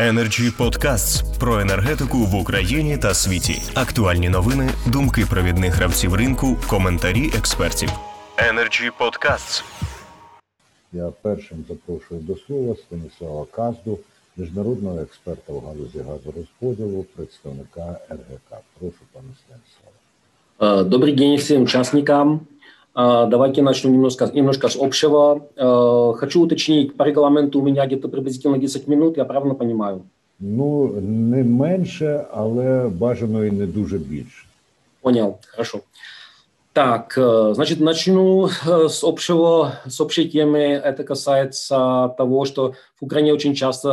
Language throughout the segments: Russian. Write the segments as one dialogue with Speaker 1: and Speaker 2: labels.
Speaker 1: Energy Podcasts про енергетику в Україні та світі. Актуальні новини, думки провідних гравців ринку, коментарі експертів. Energy Podcasts.
Speaker 2: Я першим запрошую до слова Станіслава Казду, міжнародного експерта в галузі газорозподілу, представника РГК. Прошу, пане Станіславе.
Speaker 3: Добрый день всем участникам. Давайте начну немножко, немножко с общего. Хочу уточнить, по регламенту у меня где-то приблизительно 10 минут, я правильно понимаю?
Speaker 2: Ну, не менше, але бажано і не дуже більше.
Speaker 3: Понял, хорошо. Так, значит, начну с общего, с общей темы. Это касается того, что в Украине очень часто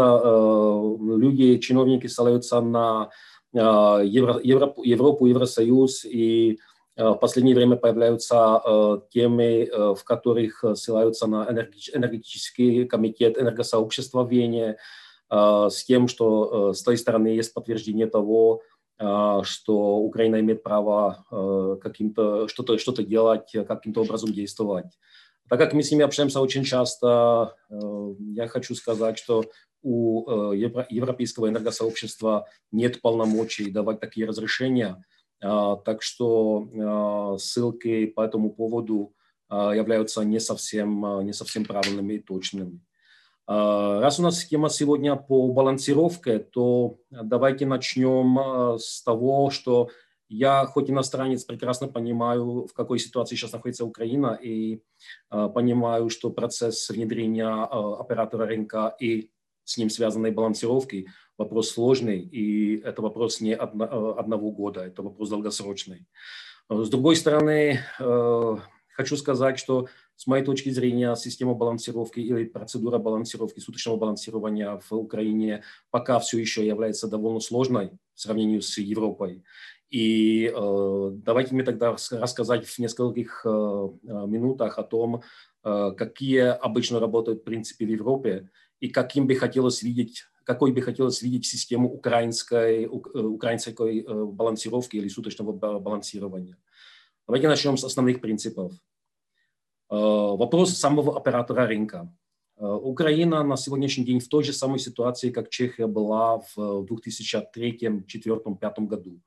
Speaker 3: люди, чиновники ссылаются на Евро, Европу, Европу, Евросоюз и в последнее время появляются темы, в которых ссылаются на энергетический комитет энергосообщества в Вене, с тем, что с той стороны есть подтверждение того, что Украина имеет право каким-то что-то что делать, каким-то образом действовать. Так как мы с ними общаемся очень часто, я хочу сказать, что у Европейского энергосообщества нет полномочий давать такие разрешения – так что ссылки по этому поводу являются не совсем, не совсем правильными и точными. Раз у нас тема сегодня по балансировке, то давайте начнем с того, что я, хоть иностранец, прекрасно понимаю, в какой ситуации сейчас находится Украина, и понимаю, что процесс внедрения оператора рынка и с ним связанной балансировки вопрос сложный, и это вопрос не одного года, это вопрос долгосрочный. С другой стороны, хочу сказать, что с моей точки зрения система балансировки или процедура балансировки, суточного балансирования в Украине пока все еще является довольно сложной в сравнении с Европой. И э, давайте мне тогда рассказать в нескольких э, минутах о том, э, какие обычно работают принципы в Европе и каким бы хотелось видеть какой бы хотелось видеть систему украинской, украинской балансировки или суточного балансирования. Давайте начнем с основных принципов. Вопрос самого оператора рынка. Украина на сегодняшний день в той же самой ситуации, как Чехия была в 2003, 2004, 2005 году.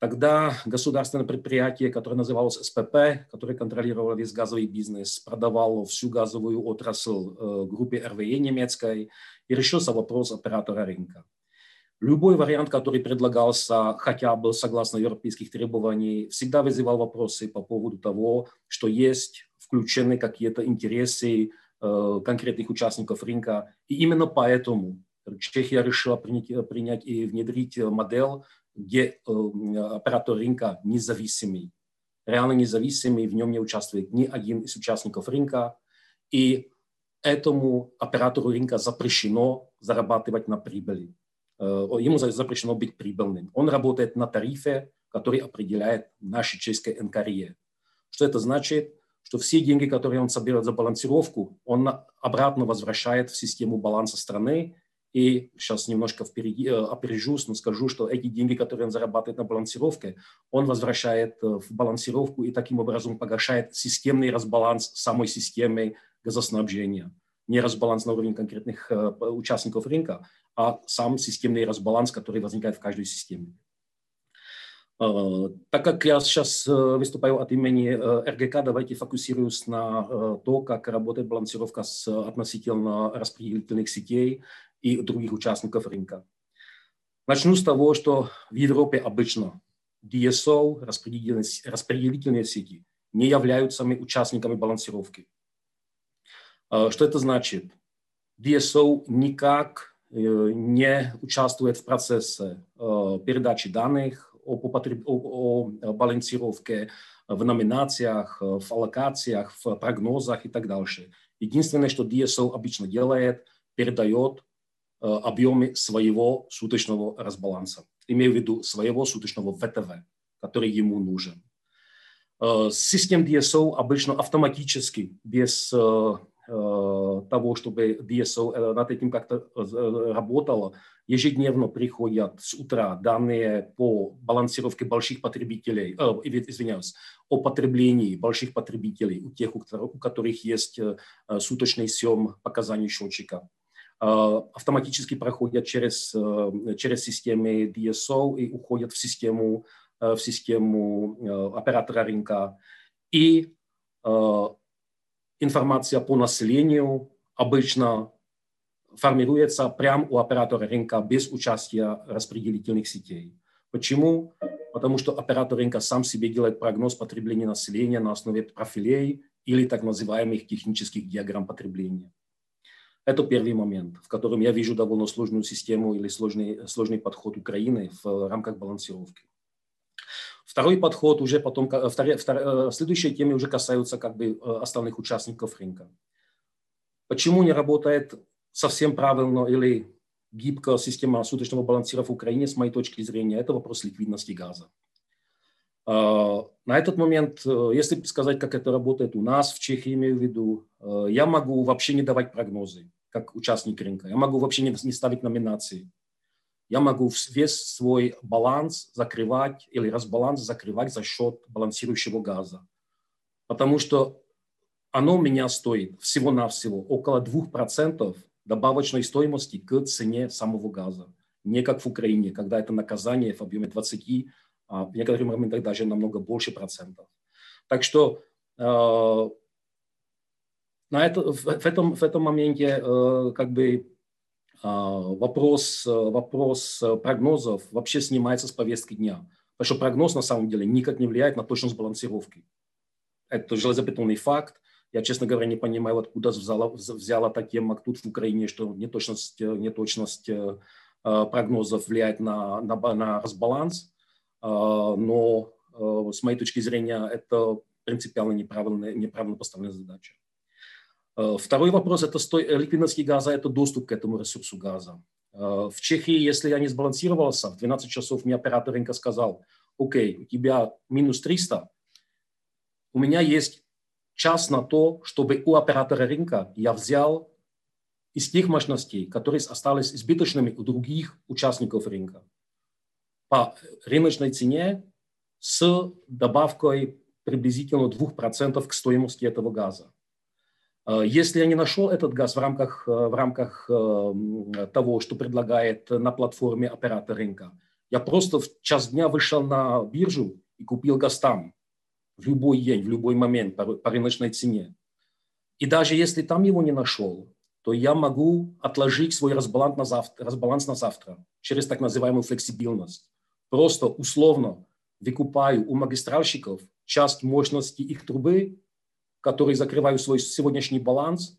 Speaker 3: Тогда государственное предприятие, которое называлось СПП, которое контролировало весь газовый бизнес, продавало всю газовую отрасль группе РВЕ немецкой, и решился вопрос оператора рынка. Любой вариант, который предлагался, хотя бы согласно европейских требований, всегда вызывал вопросы по поводу того, что есть включены какие-то интересы э, конкретных участников рынка. И именно поэтому Чехия решила принять, принять и внедрить модель, э, оператор рынка независимый, реально независимый, в нем не участвует ни один из участников рынка. И этому оператору рынка запрещено зарабатывать на прибыли. Ему запрещено быть прибыльным. Он работает на тарифе, который определяет наши чешское НКРЕ. Что это значит? Что все деньги, которые он собирает за балансировку, он обратно возвращает в систему баланса страны. И сейчас немножко впереди, опережусь, но скажу, что эти деньги, которые он зарабатывает на балансировке, он возвращает в балансировку и таким образом погашает системный разбаланс самой системы газоснабжения. Не разбаланс на уровне конкретных участников рынка, а сам системный разбаланс, который возникает в каждой системе. Так как я сейчас выступаю от имени РГК, давайте фокусируюсь на то, как работает балансировка с относительно распределительных сетей и других участников рынка. Начну с того, что в Европе обычно DSO, распределительные сети, не являются участниками балансировки. Что это значит? DSO никак не участвует в процессе передачи данных о, потреб... о, о балансировке в номинациях, в аллокациях, в прогнозах и так дальше. Единственное, что DSO обычно делает, передает объемы своего суточного разбаланса. Имею в виду своего суточного ВТВ, который ему нужен. Систем DSO обычно автоматически, без того, чтобы DSO над этим как-то работало, ежедневно приходят с утра данные по балансировке больших потребителей, э, извиняюсь, о потреблении больших потребителей у тех, у которых есть суточный съем показаний счетчика. автоматически проходят через, через системы DSO и уходят в систему, в систему оператора рынка. И информация по населению обычно формируется прямо у оператора рынка без участия распределительных сетей. Почему? Потому что оператор рынка сам себе делает прогноз потребления населения на основе профилей или так называемых технических диаграмм потребления. Это первый момент, в котором я вижу довольно сложную систему или сложный, сложный подход Украины в рамках балансировки. Второй подход уже потом, вторые, вторые, следующие темы уже касаются как бы основных участников рынка. Почему не работает совсем правильно или гибкая система суточного балансира в Украине, с моей точки зрения, это вопрос ликвидности газа. На этот момент, если сказать, как это работает у нас, в Чехии имею в виду, я могу вообще не давать прогнозы, как участник рынка. Я могу вообще не ставить номинации. Я могу весь свой баланс закрывать или разбаланс закрывать за счет балансирующего газа. Потому что оно у меня стоит всего-навсего около 2% добавочной стоимости к цене самого газа. Не как в Украине, когда это наказание в объеме 20, а в некоторых моментах даже намного больше процентов. Так что э, на это, в, в, этом, в этом моменте э, как бы вопрос, вопрос прогнозов вообще снимается с повестки дня. Потому что прогноз на самом деле никак не влияет на точность балансировки. Это железобетонный факт. Я, честно говоря, не понимаю, откуда взяла, взяла та тема тут в Украине, что неточность, неточность э, прогнозов влияет на, на, на разбаланс. Э, но э, с моей точки зрения это принципиально неправильно, неправильно поставленная задача. Второй вопрос – это сто... ликвидность газа, это доступ к этому ресурсу газа. В Чехии, если я не сбалансировался, в 12 часов мне оператор рынка сказал, окей, у тебя минус 300, у меня есть час на то, чтобы у оператора рынка я взял из тех мощностей, которые остались избыточными у других участников рынка по рыночной цене с добавкой приблизительно 2% к стоимости этого газа. Э, если я не нашел этот газ в рамках, э, в рамках э, того, что предлагает на платформе оператор рынка, я просто в час дня вышел на биржу и купил газ там в любой день, в любой момент по, по рыночной цене. И даже если там его не нашел, то я могу отложить свой разбаланс на завтра, разбаланс на завтра через так называемую флексибильность. Просто условно выкупаю у магистральщиков часть мощности их трубы, которые закрываю свой сегодняшний баланс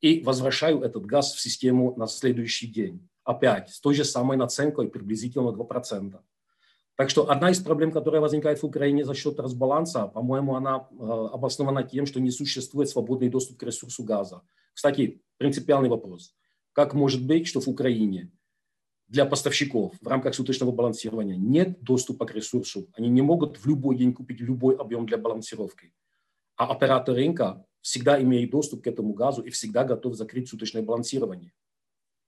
Speaker 3: и возвращаю этот газ в систему на следующий день. Опять с той же самой наценкой приблизительно 2%. Так что одна из проблем, которая возникает в Украине за счет разбаланса, по-моему, она э, обоснована тем, что не существует свободный доступ к ресурсу газа. Кстати, принципиальный вопрос. Как может быть, что в Украине для поставщиков в рамках суточного балансирования нет доступа к ресурсу? Они не могут в любой день купить любой объем для балансировки. А оператор рынка всегда имеет доступ к этому газу и всегда готов закрыть суточное балансирование.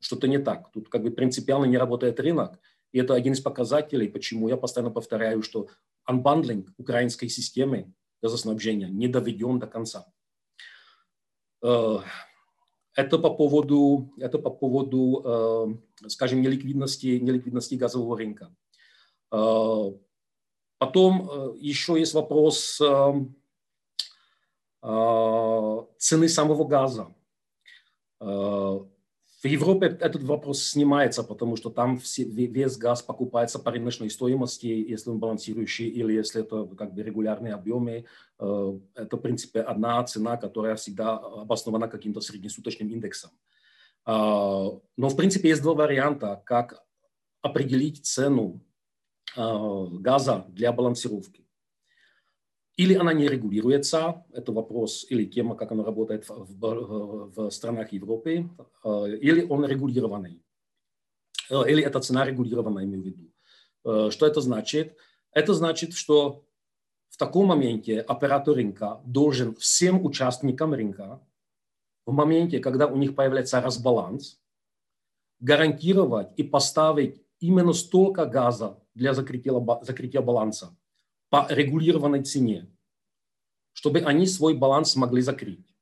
Speaker 3: Что-то не так. Тут как бы принципиально не работает рынок, и это один из показателей, почему я постоянно повторяю, что unbundling украинской системы газоснабжения не доведен до конца. Э, это по поводу, это по поводу э, скажем, неликвидности, неликвидности газового рынка. Э, потом еще есть вопрос цены самого газа. В Европе этот вопрос снимается, потому что там весь газ покупается по рыночной стоимости, если он балансирующий или если это как бы регулярные объемы. Э, это, в принципе, одна цена, которая всегда обоснована каким-то среднесуточным индексом. А, но, в принципе, есть два варианта, как определить цену газа для балансировки. Или она не регулируется, это вопрос или тема, как она работает в, в, в странах Европы, э, или он регулированный, э, или эта цена регулированная, имею в виду. Э, что это значит? Это значит, что в таком моменте оператор рынка должен всем участникам рынка в моменте, когда у них появляется разбаланс, гарантировать и поставить именно столько газа для закрытия, закрытия баланса, по регулированной цене, чтобы они свой баланс смогли закрыть.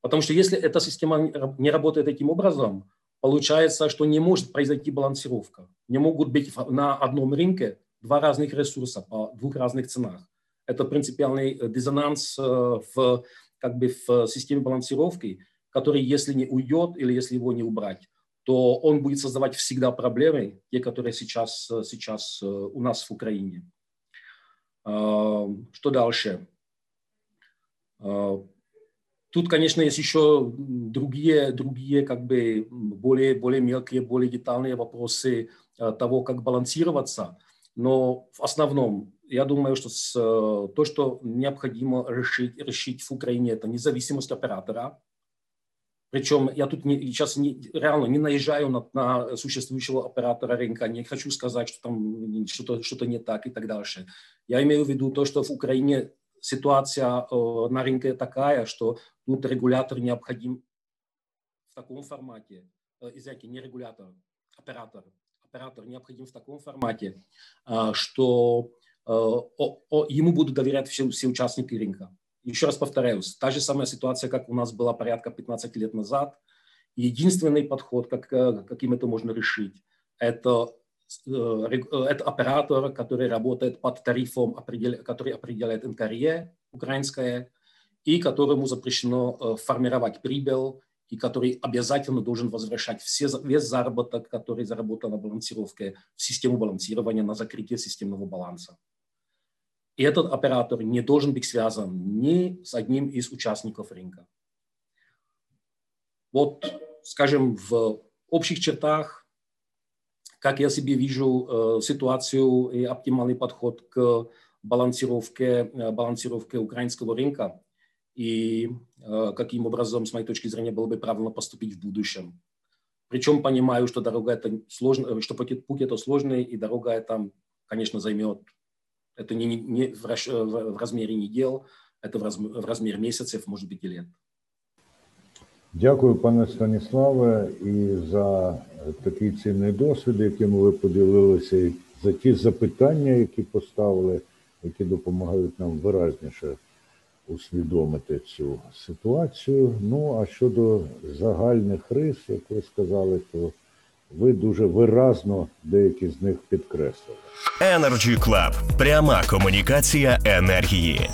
Speaker 3: Потому что если эта система не работает таким образом, получается, что не может произойти балансировка. Не могут быть на одном рынке два разных ресурса по двух разных ценах. Это принципиальный диссонанс в, как бы в системе балансировки, который, если не уйдет или если его не убрать, то он будет создавать всегда проблемы, те, которые сейчас, сейчас у нас в Украине. Что дальше? Тут, конечно, есть еще другие, другие как бы более, более мелкие, более детальные вопросы того, как балансироваться. Но в основном, я думаю, что с, то, что необходимо решить, решить в Украине, это независимость оператора. Причем я тут не, сейчас не, реально не наезжаю на, на существующего оператора рынка, не хочу сказать, что там что-то что не так и так дальше. Я имею в виду то, что в Украине ситуация э, на рынке такая, что тут регулятор необходим в таком формате, э, извините, не регулятор, оператор, оператор необходим в таком формате, э, что э, о, о, ему будут доверять все, все участники рынка. Еще раз повторяюсь, та же самая ситуация, как у нас была порядка 15 лет назад. Единственный подход, как, э, каким это можно решить, это э, э, это оператор, который работает под тарифом, который определяет НКРЕ украинское, и которому запрещено формировать прибыль, и который обязательно должен возвращать все, весь заработок, который заработал на балансировке, в систему балансирования, на закрытие системного баланса. И этот оператор не должен быть связан ни с одним из участников рынка. Вот, скажем, в общих чертах, как я себе вижу э, ситуацию и оптимальный подход к балансировке, э, балансировке украинского рынка и э, каким образом, с моей точки зрения, было бы правильно поступить в будущем. Причем понимаю, что дорога это сложно, что путь, это сложный, и дорога это, конечно, займет это не, не в, в размере недел, это в, раз, в размере месяцев, может быть, и лет.
Speaker 2: Дякую, пане Станіславе, і за такий цінний досвід, яким ви поділилися, і за ті запитання, які поставили, які допомагають нам виразніше усвідомити цю ситуацію. Ну а щодо загальних рис, як ви сказали, то ви дуже виразно деякі з них підкреслили.
Speaker 1: Energy Club. пряма комунікація енергії.